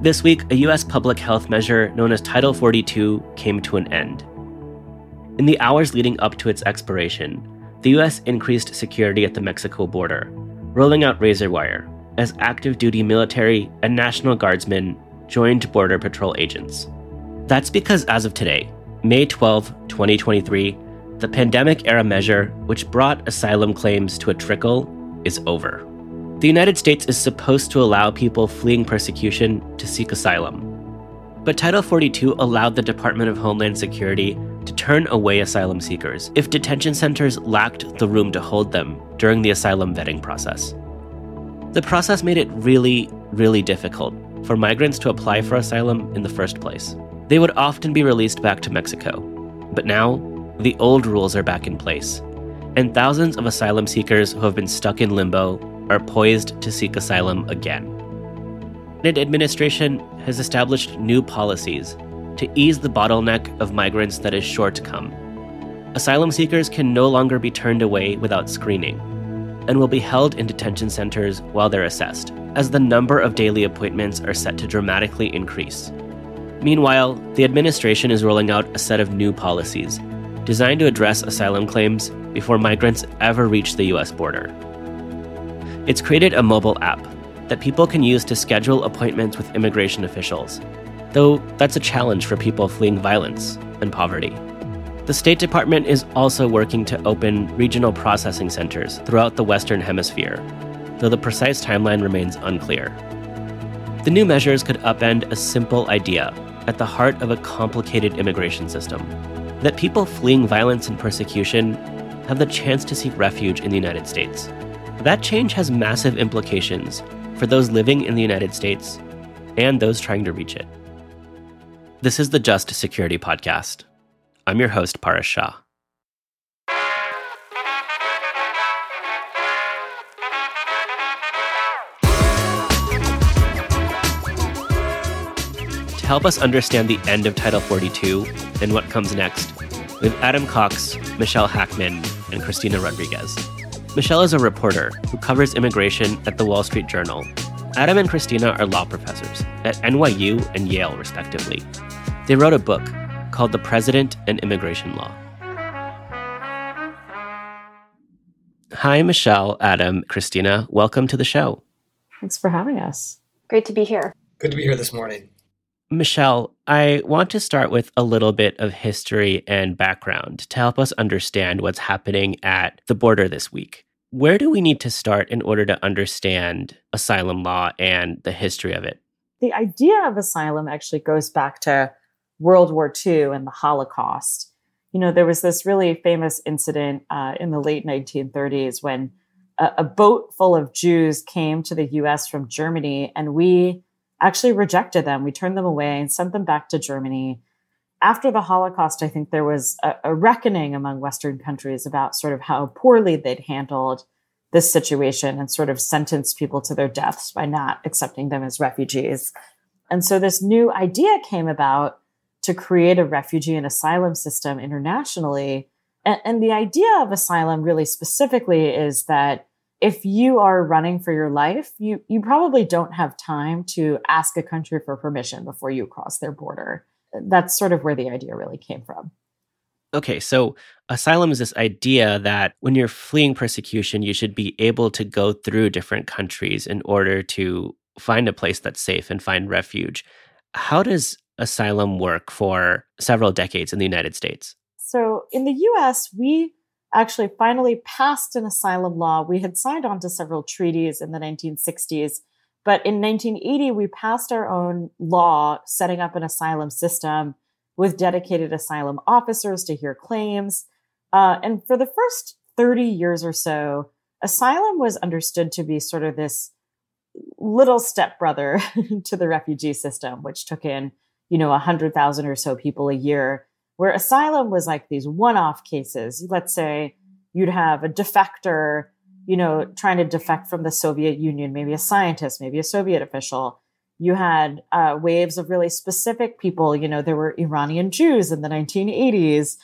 This week, a U.S. public health measure known as Title 42 came to an end. In the hours leading up to its expiration, the U.S. increased security at the Mexico border, rolling out razor wire as active duty military and National Guardsmen joined Border Patrol agents. That's because as of today, May 12, 2023, the pandemic era measure, which brought asylum claims to a trickle, is over. The United States is supposed to allow people fleeing persecution to seek asylum. But Title 42 allowed the Department of Homeland Security to turn away asylum seekers if detention centers lacked the room to hold them during the asylum vetting process. The process made it really, really difficult for migrants to apply for asylum in the first place. They would often be released back to Mexico. But now, the old rules are back in place, and thousands of asylum seekers who have been stuck in limbo are poised to seek asylum again. The administration has established new policies to ease the bottleneck of migrants that is sure to come. Asylum seekers can no longer be turned away without screening and will be held in detention centers while they're assessed, as the number of daily appointments are set to dramatically increase. Meanwhile, the administration is rolling out a set of new policies designed to address asylum claims before migrants ever reach the US border. It's created a mobile app that people can use to schedule appointments with immigration officials, though that's a challenge for people fleeing violence and poverty. The State Department is also working to open regional processing centers throughout the Western Hemisphere, though the precise timeline remains unclear. The new measures could upend a simple idea at the heart of a complicated immigration system that people fleeing violence and persecution have the chance to seek refuge in the United States. That change has massive implications for those living in the United States and those trying to reach it. This is the Just Security Podcast. I'm your host, Paras Shah. To help us understand the end of Title 42 and what comes next, we have Adam Cox, Michelle Hackman, and Cristina Rodriguez. Michelle is a reporter who covers immigration at the Wall Street Journal. Adam and Cristina are law professors at NYU and Yale, respectively. They wrote a book called The President and Immigration Law. Hi, Michelle, Adam, Cristina. Welcome to the show. Thanks for having us. Great to be here. Good to be here this morning. Michelle, I want to start with a little bit of history and background to help us understand what's happening at the border this week. Where do we need to start in order to understand asylum law and the history of it? The idea of asylum actually goes back to World War II and the Holocaust. You know, there was this really famous incident uh, in the late 1930s when a, a boat full of Jews came to the US from Germany, and we actually rejected them. We turned them away and sent them back to Germany. After the Holocaust, I think there was a, a reckoning among Western countries about sort of how poorly they'd handled this situation and sort of sentenced people to their deaths by not accepting them as refugees. And so this new idea came about to create a refugee and asylum system internationally. And, and, the idea of asylum really specifically is that if you are running for your life, you, you probably don't have time to ask a country for permission before you cross their border. That's sort of where the idea really came from. Okay, so asylum is this idea that when you're fleeing persecution, you should be able to go through different countries in order to find a place that's safe and find refuge. How does asylum work for several decades in the United States? So, in the US, we actually finally passed an asylum law. We had signed on to several treaties in the 1960s, but in 1980, we passed our own law setting up an asylum system with dedicated asylum officers to hear claims. Uh, and for the first 30 years or so, asylum was understood to be sort of this little stepbrother to the refugee system, which took in you know, 100,000 or so people a year, where asylum was like these one off cases. Let's say you'd have a defector, you know, trying to defect from the Soviet Union, maybe a scientist, maybe a Soviet official. You had uh, waves of really specific people. You know, there were Iranian Jews in the 1980s.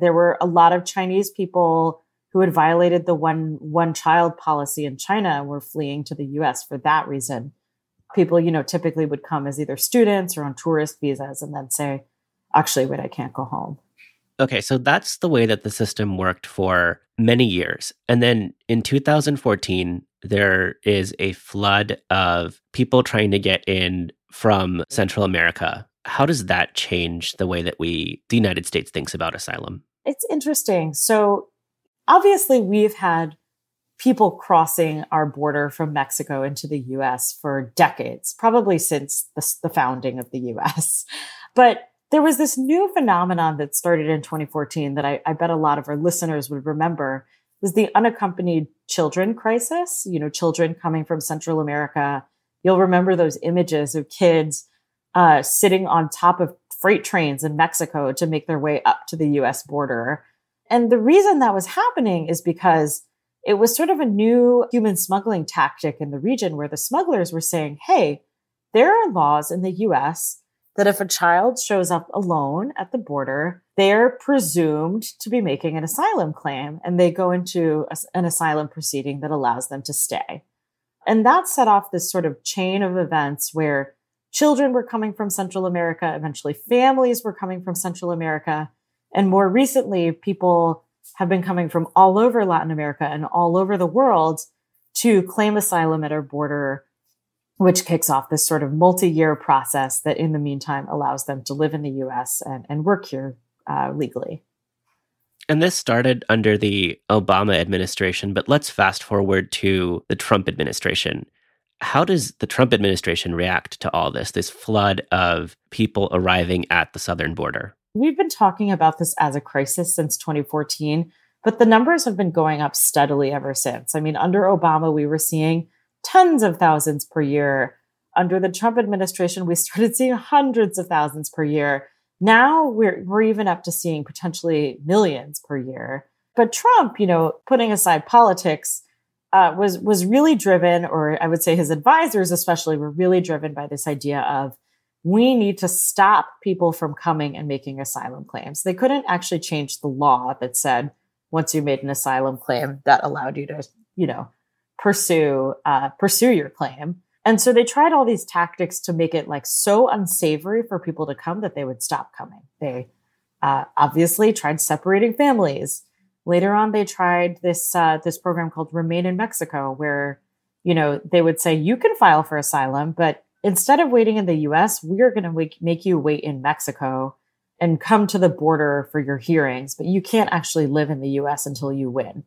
There were a lot of Chinese people who had violated the one one child policy in China and were fleeing to the US for that reason. people, you know, typically would come as either students or on tourist visas and then say, actually, wait, I can't go home. Okay, so that's the way that the system worked for many years. And then in 2014, there is a flood of people trying to get in from Central America. How does that change the way that we, the United States, thinks about asylum? It's interesting. So obviously, we've had people crossing our border from Mexico into the US for decades, probably since the, the, founding of the US. But there was this new phenomenon that started in 2014 that I, I bet a lot of our listeners would remember was the unaccompanied children crisis, you know, children coming from Central America. You'll remember those images of kids uh, sitting on top of freight trains in Mexico to make their way up to the US border. And the reason that was happening is because it was sort of a new human smuggling tactic in the region where the smugglers were saying, Hey, there are laws in the US that if a child shows up alone at the border, they're presumed to be making an asylum claim and they go into a, an asylum proceeding that allows them to stay. And that set off this sort of chain of events where children were coming from Central America, eventually families were coming from Central America, and more recently, people have been coming from all over Latin America and all over the world to claim asylum at our border, which kicks off this sort of multi year process that in the meantime allows them to live in the US and, and work here uh, legally. And this started under the Obama administration, but let's fast forward to the Trump administration. How does the Trump administration react to all this, this flood of people arriving at the southern border? We've been talking about this as a crisis since 2014, but the numbers have been going up steadily ever since. I mean, under Obama, we were seeing tens of thousands per year. Under the Trump administration, we started seeing hundreds of thousands per year. Now we're, we're even up to seeing potentially millions per year. But Trump, you know, putting aside politics, uh, was was really driven, or I would say his advisors especially were really driven by this idea of we need to stop people from coming and making asylum claims. They couldn't actually change the law that said once you made an asylum claim that allowed you to, you know, pursue uh, pursue your claim. And so they tried all these tactics to make it like so unsavory for people to come that they would stop coming. They uh, obviously tried separating families. Later on, they tried this uh, this program called Remain in Mexico, where you know they would say you can file for asylum, but instead of waiting in the US, we're going to make you wait in Mexico and come to the border for your hearings, but you can't actually live in the US until you win.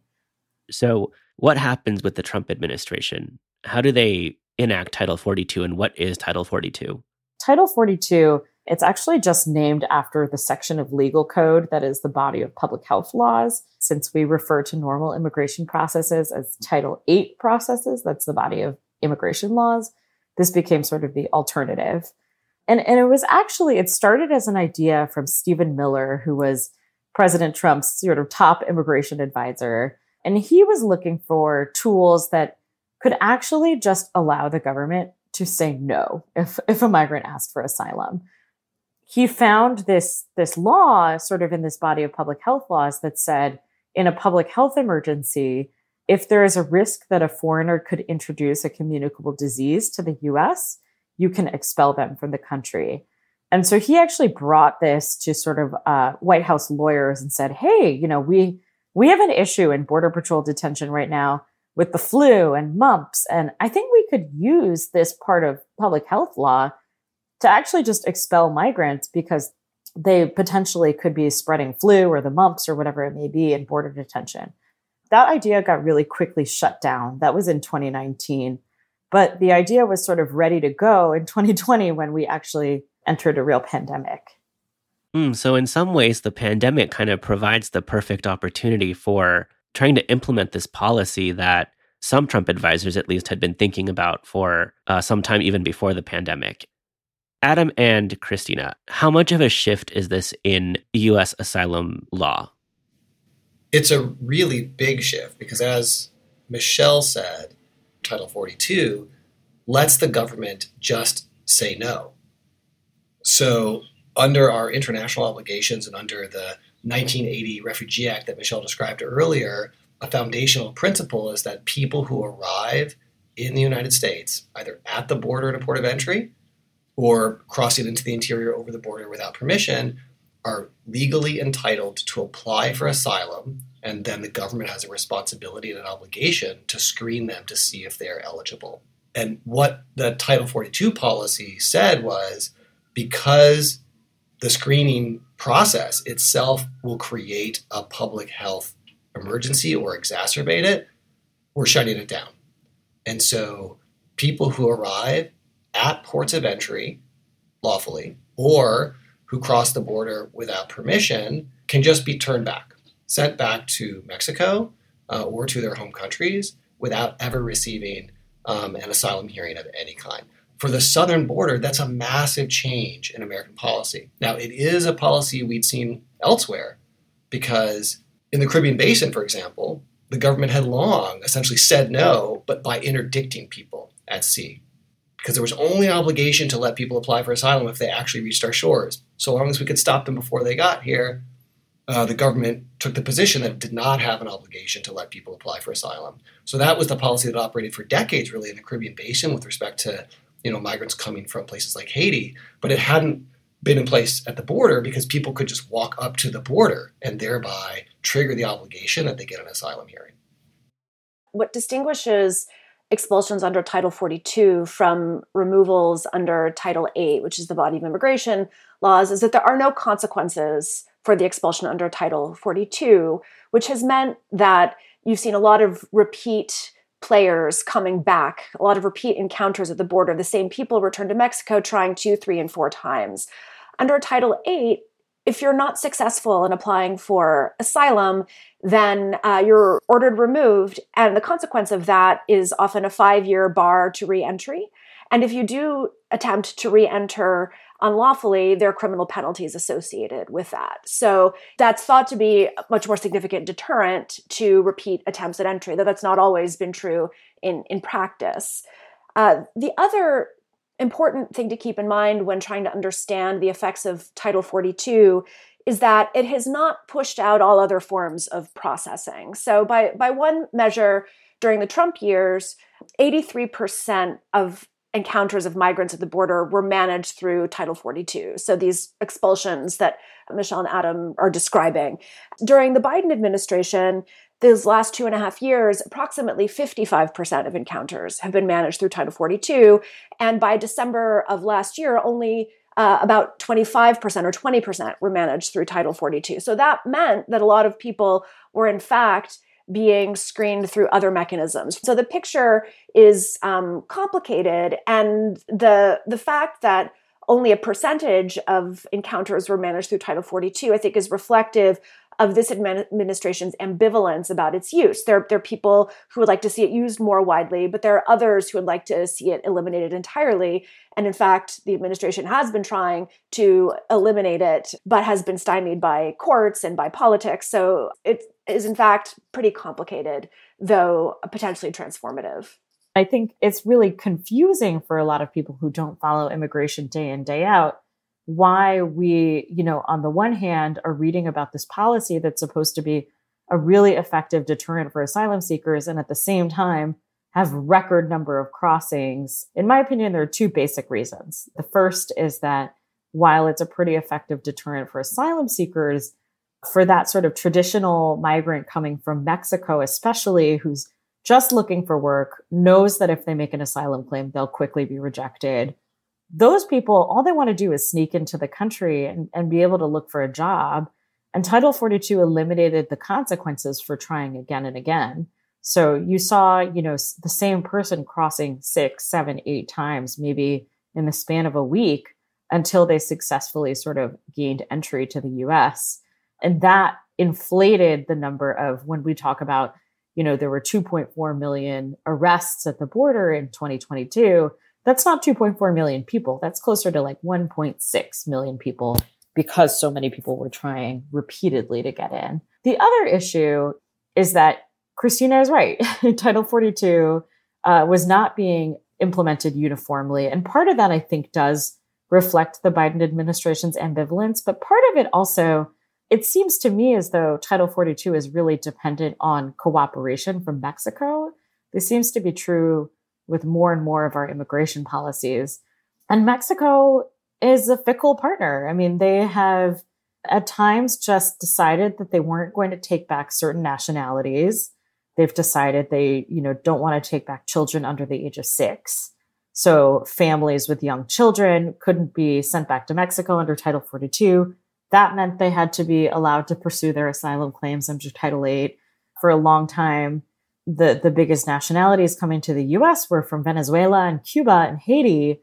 So, what happens with the Trump administration? How do they enact Title 42 and what is Title 42? Title 42, it's actually just named after the section of legal code that is the body of public health laws. Since we refer to normal immigration processes as Title 8 processes, that's the body of immigration laws this became sort of the alternative. And, and it was actually, it started as an idea from Stephen Miller, who was President Trump's sort of top immigration advisor. And he was looking for tools that could actually just allow the government to say no if, if a migrant asked for asylum. He found this, this law sort of in this body of public health laws that said in a public health emergency, if there is a risk that a foreigner could introduce a communicable disease to the US, you can expel them from the country. And so he actually brought this to sort of uh, White House lawyers and said, "Hey, you know, we we have an issue in Border Patrol detention right now with the flu and mumps, and I think we could use this part of public health law to actually just expel migrants because they potentially could be spreading flu or the mumps or whatever it may be in border detention." that idea got really quickly shut down. That was in 2019. But the idea was sort of ready to go in 2020 when we actually entered a real pandemic. Mm, so, in some ways, the pandemic kind of provides the perfect opportunity for trying to implement this policy that some Trump advisors, at least, had been thinking about for uh, some time even before the pandemic. Adam and Cristina, how much of a shift is this in US asylum law? it's a really big shift because, as Michelle said, Title 42 lets the government just say no. So, under our international obligations and under the 1980 Refugee Act that Michelle described earlier, a foundational principle is that people who arrive in the United States, either at the border at a port of entry or crossing into the interior over the border without permission, are legally entitled to apply for asylum, and then the government has a responsibility and an obligation to screen them to see if they're eligible. And what the Title 42 policy said was because the screening process itself will create a public health emergency or exacerbate it, we're shutting it down. And so people who arrive at ports of entry lawfully or who cross the border without permission can just be turned back, sent back to Mexico uh, or to their home countries without ever receiving um, an asylum hearing of any kind. For the southern border, that's a massive change in American policy. Now, it is a policy we'd seen elsewhere because in the Caribbean basin, for example, the government had long essentially said no, but by interdicting people at sea because there was only an obligation to let people apply for asylum if they actually reached our shores. So long as we could stop them before they got here, uh, the government took the position that it did not have an obligation to let people apply for asylum. So that was the policy that operated for decades, really, in the Caribbean basin with respect to you know migrants coming from places like Haiti. But it hadn't been in place at the border because people could just walk up to the border and thereby trigger the obligation that they get an asylum hearing. What distinguishes expulsions under Title 42 from removals under Title 8, which is the body of immigration laws, is that there are no consequences for the expulsion under Title 42, which has meant that you've seen a lot of repeat players coming back, a lot of repeat encounters at the border. The same people return to Mexico trying two, three, and four times. Under Title 8, if you're not successful in applying for asylum, then uh, you're ordered removed. And the consequence of that is often a five year bar to reentry. And if you do attempt to re enter unlawfully, there are criminal penalties associated with that. So that's thought to be a much more significant deterrent to repeat attempts at entry, though that's not always been true in, in practice. Uh, the other important thing to keep in mind when trying to understand the effects of Title 42 is that it has not pushed out all other forms of processing. So, by, by one measure, during the Trump years, 83% of encounters of migrants at the border were managed through Title 42. So, these expulsions that Michelle and Adam are describing. During the Biden administration, these last two and a half years, approximately 55% of encounters have been managed through Title 42. And by December of last year, only uh, about 25% or 20% were managed through Title 42. So that meant that a lot of people were, in fact, being screened through other mechanisms. So the picture is um, complicated, and the the fact that only a percentage of encounters were managed through Title 42, I think, is reflective of this administration's ambivalence about its use. There, there are people who would like to see it used more widely, but there are others who would like to see it eliminated entirely. And in fact, the administration has been trying to eliminate it, but has been stymied by courts and by politics. So it is, in fact, pretty complicated, though potentially transformative. I think it's really confusing for a lot of people who don't follow immigration day in, day out why we, you know, on the one hand are reading about this policy that's supposed to be a really effective deterrent for asylum seekers and at the same time have record number of crossings. In my opinion, there are two basic reasons. The first is that while it's a pretty effective deterrent for asylum seekers, for that sort of traditional migrant coming from Mexico, especially who's just looking for work, knows that if they make an asylum claim, they'll quickly be rejected those people, all they want to do is sneak into the country and, and be able to look for a job. And Title 42 eliminated the consequences for trying again and again. So you saw, you know, the same person crossing six, seven, eight times, maybe in the span of a week until they successfully sort of gained entry to the US. And that inflated the number of when we talk about, you know, there were 2.4 million arrests at the border in 2022 that's not 2.4 million people. That's closer to like 1.6 million people because so many people were trying repeatedly to get in. The other issue is that Cristina is right. Title 42 uh, was not being implemented uniformly. And part of that, I think, does reflect the Biden administration's ambivalence. But part of it also, it seems to me as though Title 42 is really dependent on cooperation from Mexico. This seems to be true with more and more of our immigration policies. And Mexico is a fickle partner. I mean, they have at times just decided that they weren't going to take back certain nationalities. They've decided they, you know, don't want to take back children under the age of six. So families with young children couldn't be sent back to Mexico under Title 42. That meant they had to be allowed to pursue their asylum claims under Title 8. For a long time, the, the biggest nationalities coming to the US were from Venezuela and Cuba and Haiti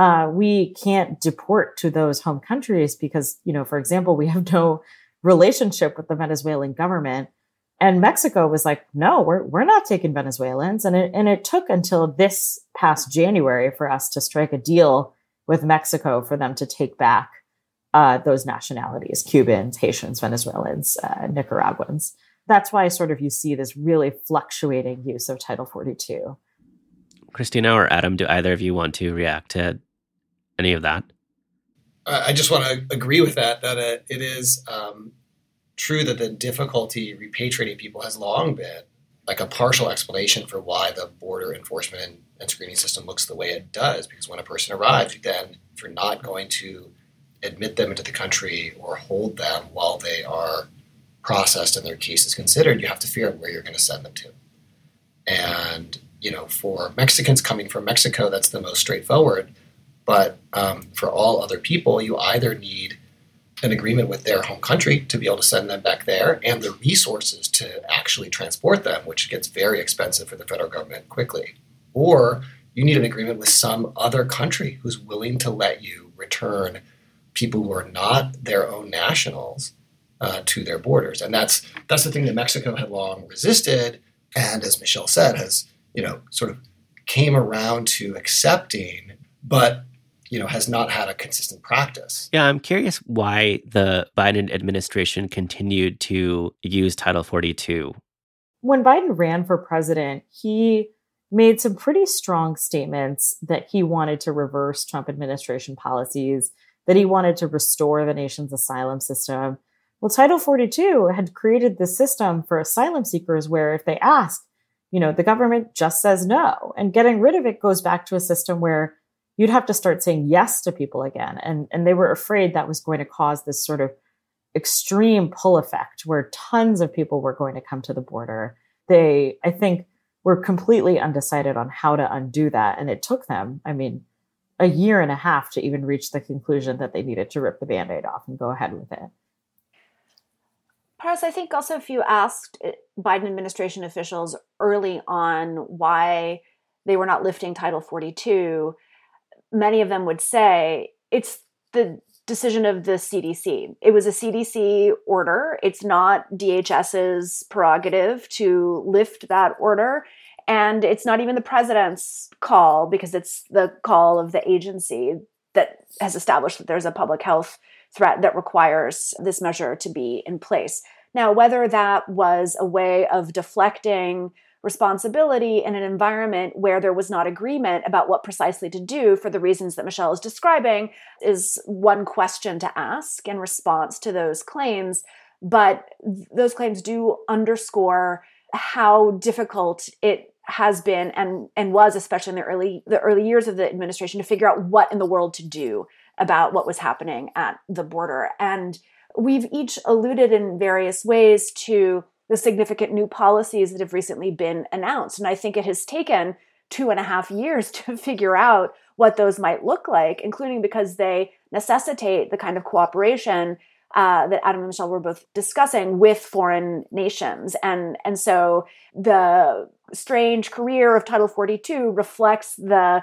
uh, we can't deport to those home countries because, you know, for example, we have no relationship with the Venezuelan government. And Mexico was like, no, we're, we're not taking Venezuelans. And it, and it took until this past January for us to strike a deal with Mexico for them to take back uh, those nationalities Cubans, Haitians, Venezuelans, uh, Nicaraguans. That's why sort of you see this really fluctuating use of Title 42. Cristina or Adam, do either of you want to react to any of that? I just want to agree with that, that it is um, true that the difficulty repatriating people has long been like a partial explanation for why the border enforcement and screening system looks the way it does. Because when a person arrives, then if you're not going to admit them into the country or hold them while they are processed and their case is considered, you have to figure out where you're going to send them to. And you know, for Mexicans coming from Mexico, that's the most straightforward. But um, for all other people, you either need an agreement with their home country to be able to send them back there and the resources to actually transport them, which gets very expensive for the federal government quickly. Or you need an agreement with some other country who's willing to let you return people who are not their own nationals uh, to their borders. And that's that's the thing that Mexico had long resisted, and as Michelle said, has you know, sort of came around to accepting, but you know, has not had a consistent practice. Yeah, I'm curious why the Biden administration continued to use Title 42. When Biden ran for president, he made some pretty strong statements that he wanted to reverse Trump administration policies, that he wanted to restore the nation's asylum system. Well, Title 42 had created this system for asylum seekers where if they ask, you know, the government just says no. And getting rid of it goes back to a system where you'd have to start saying yes to people again. And, and they were afraid that was going to cause this sort of extreme pull effect where tons of people were going to come to the border. They, I think, were completely undecided on how to undo that. And it took them, I mean, a year and a half to even reach the conclusion that they needed to rip the band aid off and go ahead with it. Paras, I think also if you asked eh, Biden administration officials early on why they were not lifting Title 42, many of them would say it's the decision of the CDC. It was a CDC order. It's not DHS's prerogative to lift that order. And it's not even the president's call because it's the call of the agency that has established that there's a public health threat that requires this measure to be in place. Now, whether that was a way of deflecting responsibility in an environment where there was not agreement about what precisely to do for the reasons that Michelle is describing is one question to ask in response to those claims. But those claims do underscore how difficult it has been and and was especially in the early the early years of the administration to figure out what in the world to do about what was happening at the border. And we've each alluded in various ways to the significant new policies that have recently been announced. And I think it has taken two and a half years to figure out what those might look like, including because they necessitate the kind of cooperation uh, that Adam and Michelle were both discussing with foreign nations. And, and so the strange career of Title 42 reflects the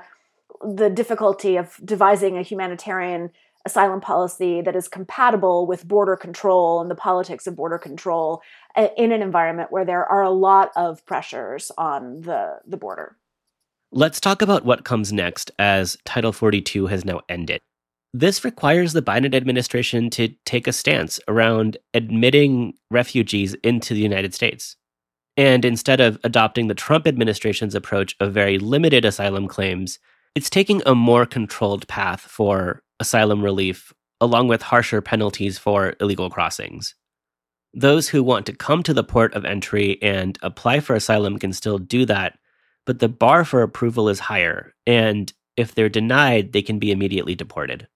the difficulty of devising a humanitarian asylum policy that is compatible with border control and the politics of border control uh, in an environment where there are a lot of pressures on the, the border. Let's talk about what comes next as Title 42 has now ended. This requires the Biden administration to take a stance around admitting refugees into the United States. And instead of adopting the Trump administration's approach of very limited asylum claims, it's taking a more controlled path for asylum relief, along with harsher penalties for illegal crossings. Those who want to come to the port of entry and apply for asylum can still do that, but the bar for approval is higher, and if they're denied, they can be immediately deported.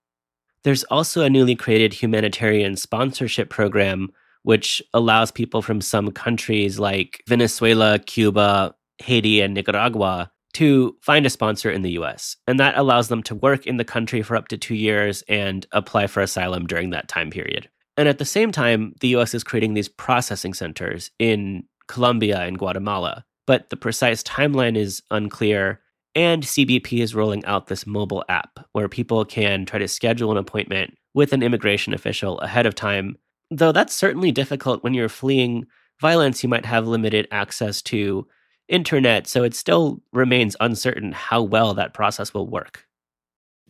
There's also a newly created humanitarian sponsorship program, which allows people from some countries like Venezuela, Cuba, Haiti, and Nicaragua to find a sponsor in the US. And that allows them to work in the country for up to two years and apply for asylum during that time period. And at the same time, the US is creating these processing centers in Colombia and Guatemala. But the precise timeline is unclear. And CBP is rolling out this mobile app where people can try to schedule an appointment with an immigration official ahead of time. Though that's certainly difficult when you're fleeing violence, you might have limited access to internet, so it still remains uncertain how well that process will work.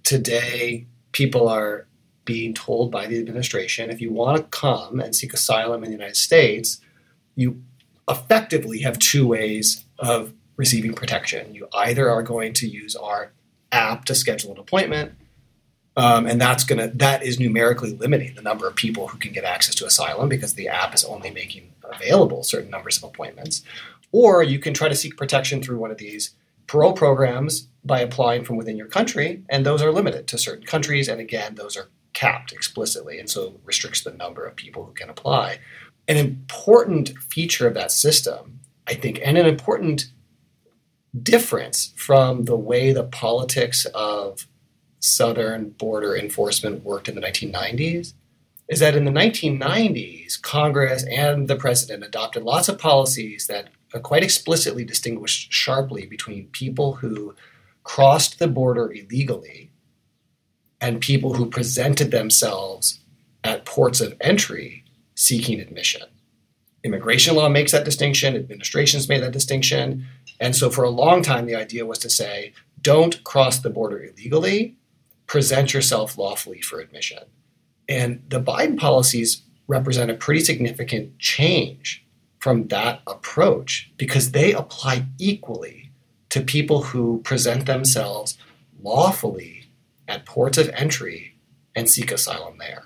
Today, people are being told by the administration if you want to come and seek asylum in the United States, you effectively have two ways of receiving protection. You either are going to use our app to schedule an appointment, um, and that's gonna that is numerically limiting the number of people who can get access to asylum because the app is only making available certain numbers of appointments. Or you can try to seek protection through one of these parole programs by applying from within your country, and those are limited to certain countries. And again, those are capped explicitly, and so restricts the number of people who can apply. An important feature of that system, I think, and an important difference from the way the politics of southern border enforcement worked in the 1990s is that in the 1990s, Congress and the president adopted lots of policies that quite explicitly distinguished sharply between people who crossed the border illegally and people who presented themselves at ports of entry seeking admission. Immigration law makes that distinction, administrations made that distinction. And so for a long time, the idea was to say, don't cross the border illegally, present yourself lawfully for admission. And the Biden policies represent a pretty significant change from that approach because they apply equally to people who present themselves lawfully at ports of entry and seek asylum there.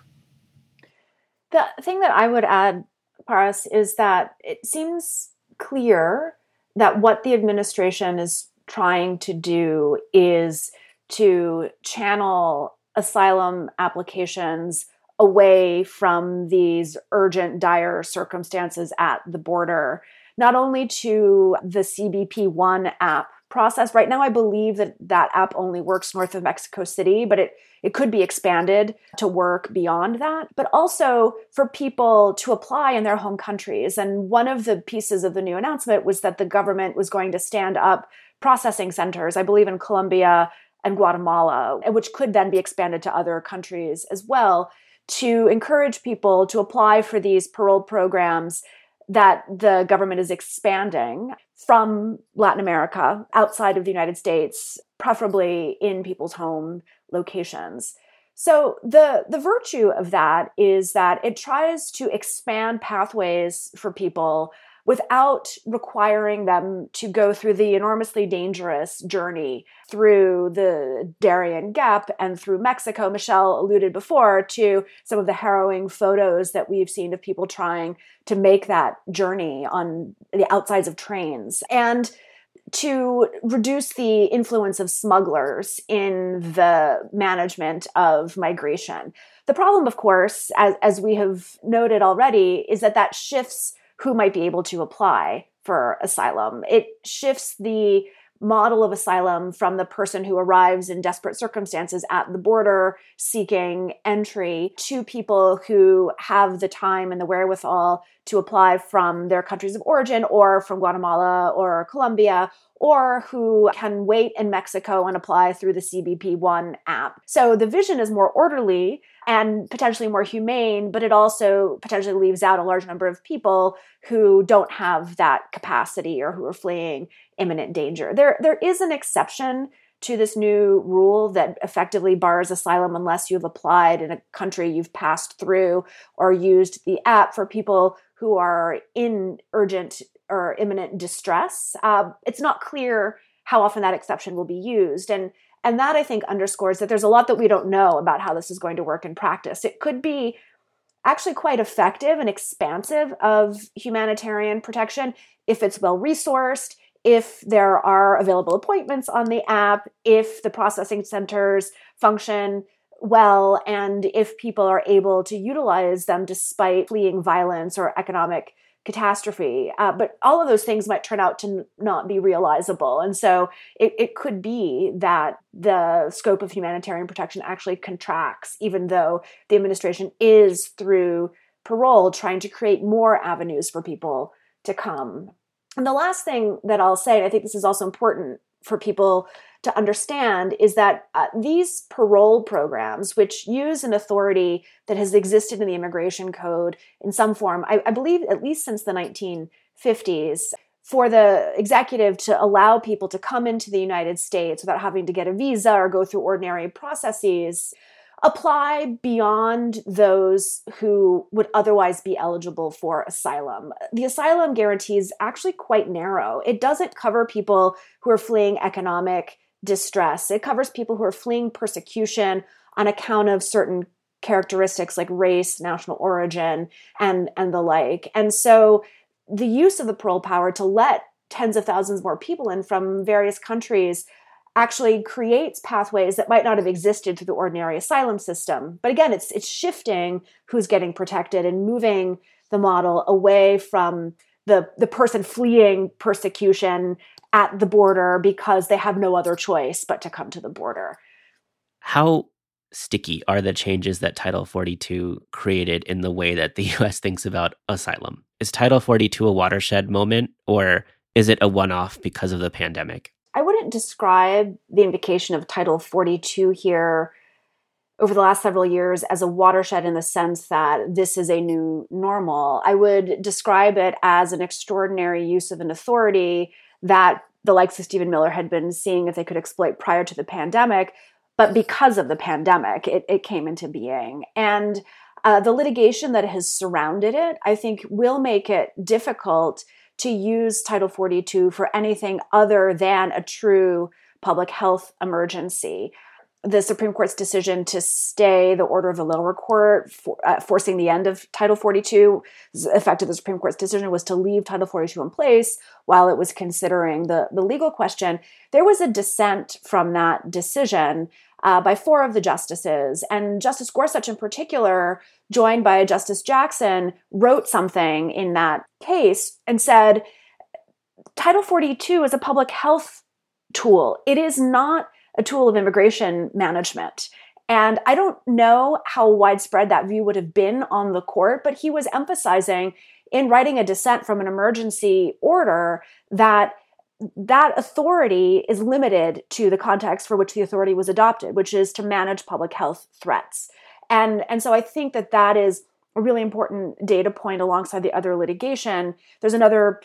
The thing that I would add, Paras, is that it seems clear that what the administration is trying to do is to channel asylum applications away from these urgent, dire circumstances at the border, not only to the CBP1 app process. Right now, I believe that that app only works north of Mexico City, but it, it could be expanded to work beyond that, but also for people to apply in their home countries. And one of the pieces of the new announcement was that the government was going to stand up processing centers, I believe in Colombia and Guatemala, which could then be expanded to other countries as well to encourage people to apply for these parole programs that the government is expanding from Latin America outside of the United States, preferably in people's home locations. So the the virtue of that is that it tries to expand pathways for people without requiring them to go through the enormously dangerous journey through the Darien Gap and through Mexico. Michelle alluded before to some of the harrowing photos that we've seen of people trying to make that journey on the outsides of trains. And to reduce the influence of smugglers in the management of migration. The problem, of course, as, as we have noted already, is that that shifts who might be able to apply for asylum. It shifts the model of asylum from the person who arrives in desperate circumstances at the border seeking entry to people who have the time and the wherewithal to apply from their countries of origin or from Guatemala or Colombia or who can wait in Mexico and apply through the CBP1 app. So the vision is more orderly and potentially more humane, but it also potentially leaves out a large number of people who don't have that capacity or who are fleeing imminent danger. There, there is an exception to this new rule that effectively bars asylum unless you've applied in a country you've passed through or used the app for people who are in urgent or imminent distress. Uh, it's not clear how often that exception will be used. And and that I think underscores that there's a lot that we don't know about how this is going to work in practice. It could be actually quite effective and expansive of humanitarian protection if it's well resourced, if there are available appointments on the app, if the processing centers function well, and if people are able to utilize them despite fleeing violence or economic catastrophe. Uh, but all of those things might turn out to n- not be realizable. And so it, it could be that the scope of humanitarian protection actually contracts, even though the administration is through parole trying to create more avenues for people to come. And the last thing that I'll say, and I think this is also important for people to understand is that uh, these parole programs, which use an authority that has existed in the immigration code in some form, I, I believe at least since the 1950s, for the executive to allow people to come into the United States without having to get a visa or go through ordinary processes apply beyond those who would otherwise be eligible for asylum. The asylum guarantee is actually quite narrow. It doesn't cover people who are fleeing economic distress. It covers people who are fleeing persecution on account of certain characteristics like race, national origin, and, and the like. And so the use of the parole power to let tens of thousands more people in from various countries actually creates pathways that might not have existed through the ordinary asylum system. But again, it's it's shifting who's getting protected and moving the model away from the the person fleeing persecution at the border because they have no other choice but to come to the border. How sticky are the changes that Title 42 created in the way that the US thinks about asylum? Is Title 42 a watershed moment or is it a one off because of the pandemic? I wouldn't describe the invocation of Title 42 here over the last several years as a watershed in the sense that this is a new normal. I would describe it as an extraordinary use of an authority that the likes of Stephen Miller had been seeing if they could exploit prior to the pandemic. But because of the pandemic, it, it came into being. And uh, the litigation that has surrounded it, I think, will make it difficult to use Title 42 for anything other than a true public health emergency the Supreme Court's decision to stay the order of the lower court, for, uh, forcing the end of Title 42, effective the Supreme Court's decision was to leave Title 42 in place while it was considering the, the legal question. There was a dissent from that decision uh, by four of the justices. And Justice Gorsuch, in particular, joined by Justice Jackson, wrote something in that case and said Title 42 is a public health tool. It is not a tool of immigration management. And I don't know how widespread that view would have been on the court, but he was emphasizing in writing a dissent from an emergency order that that authority is limited to the context for which the authority was adopted, which is to manage public health threats. And, and so I think that that is a really important data point alongside the other litigation. There's another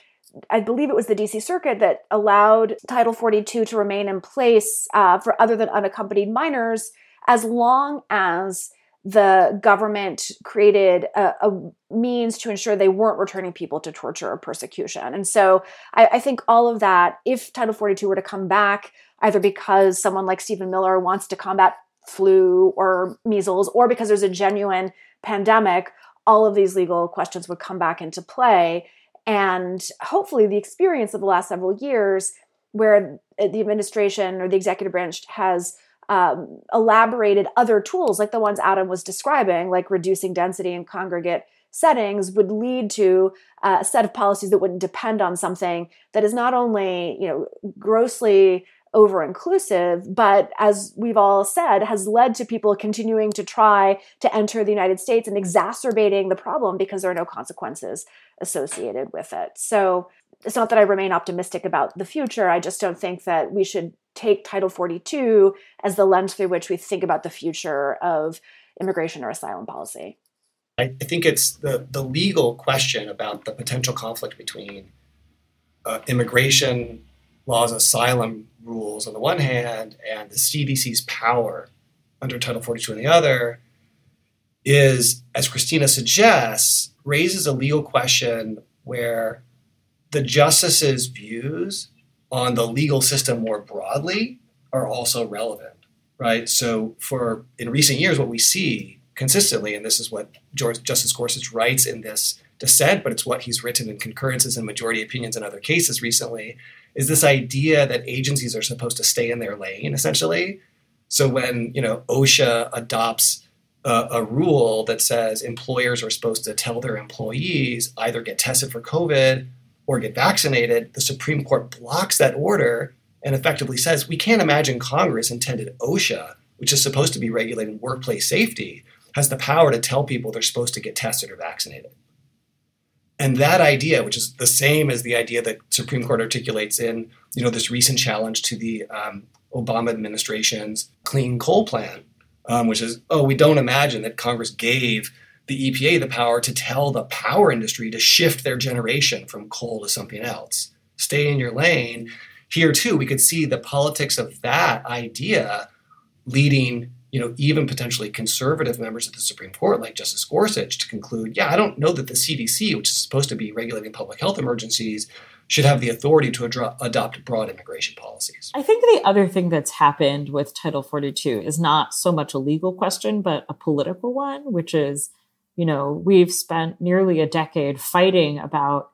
I believe it was the DC Circuit that allowed Title 42 to remain in place uh, for other than unaccompanied minors as long as the government created a, a, means to ensure they weren't returning people to torture or persecution. And so I, I, think all of that, if Title 42 were to come back, either because someone like Stephen Miller wants to combat flu or measles, or because there's a genuine pandemic, all of these legal questions would come back into play. And hopefully, the experience of the last several years, where the administration or the executive branch has um, elaborated other tools like the ones Adam was describing, like reducing density in congregate settings, would lead to a set of policies that wouldn't depend on something that is not only, you know, grossly over inclusive, but as we've all said, has led to people continuing to try to enter the United States and exacerbating the problem because there are no consequences associated with it. So it's not that I remain optimistic about the future. I just don't think that we should take Title 42 as the lens through which we think about the future of immigration or asylum policy. I think it's the, the legal question about the potential conflict between uh, immigration laws, asylum rules on the one hand, and the CDC's power under Title 42 on the other, is, as Cristina suggests, raises a legal question where the justices' views on the legal system more broadly are also relevant, right? So, for in recent years, what we see consistently, and this is what George, Justice Gorsuch writes in this dissent, but it's what he's written in concurrences and majority opinions in other cases recently, is this idea that agencies are supposed to stay in their lane, essentially. So when you know OSHA adopts a, a, rule that says employers are supposed to tell their employees either get tested for COVID or get vaccinated, the Supreme Court blocks that order and effectively says we can't imagine Congress intended OSHA, which is supposed to be regulating workplace safety, has the power to tell people they're supposed to get tested or vaccinated. And that idea, which is the same as the idea that Supreme Court articulates in, you know, this recent challenge to the um, Obama administration's clean coal plan, um, which is, oh, we don't imagine that Congress gave the EPA the power to tell the power industry to shift their generation from coal to something else. Stay in your lane. Here too, we could see the politics of that idea leading, you know, even potentially conservative members of the Supreme Court, like Justice Gorsuch, to conclude, yeah, I don't know that the CDC, which is supposed to be regulating public health emergencies, should have the authority to ad- adopt broad immigration policies. I think the other thing that's happened with Title 42 is not so much a legal question, but a political one, which is, you know, we've spent nearly a decade fighting about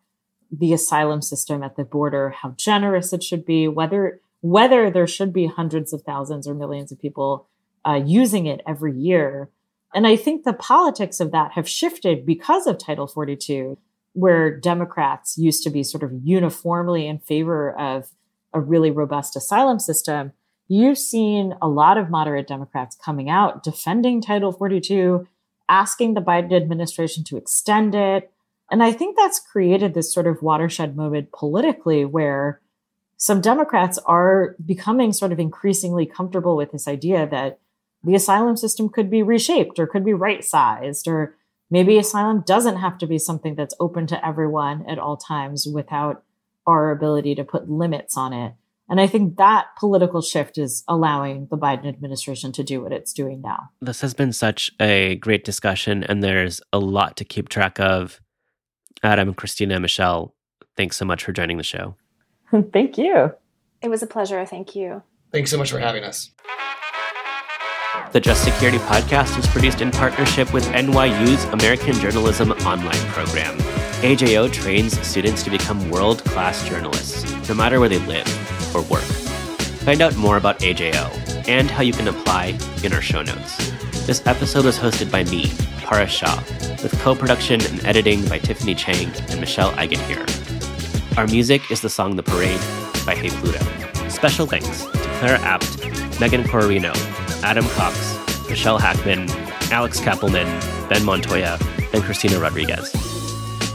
the asylum system at the border, how generous it should be, whether whether there should be hundreds of thousands or millions of people uh, using it every year. And I think the politics of that have shifted because of Title 42 where Democrats used to be sort of uniformly in favor of a really robust asylum system, you've seen a lot of moderate Democrats coming out defending Title 42, asking the Biden administration to extend it. And I think that's created this sort of watershed moment politically where some Democrats are becoming sort of increasingly comfortable with this idea that the asylum system could be reshaped or could be right sized or Maybe asylum doesn't have to be something that's open to everyone at all times without our ability to put limits on it. And I think that political shift is allowing the Biden administration to do what it's doing now. This has been such a great discussion, and there's a lot to keep track of. Adam, Cristina, Michelle, thanks so much for joining the show. Thank you. It was a pleasure. Thank you. Thanks so much for having us. The Just Security podcast is produced in partnership with NYU's American Journalism Online program. AJO trains students to become world class journalists, no matter where they live or work. Find out more about AJO and how you can apply in our show notes. This episode was hosted by me, Paras Shah, with co production and editing by Tiffany Chang and Michelle Eigenhier. Our music is the song The Parade by Hey Pluto. Special thanks to Clara Abt, Megan Corrino, Adam Cox, Michelle Hackman, Alex Kappelman, Ben Montoya, and Cristina Rodriguez.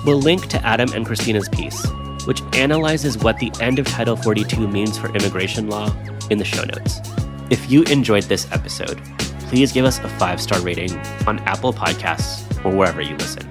We'll link to Adam and Cristina's piece, which analyzes what the end of Title 42 means for immigration law, in the show notes. If you enjoyed this episode, please give us a five star rating on Apple Podcasts or wherever you listen.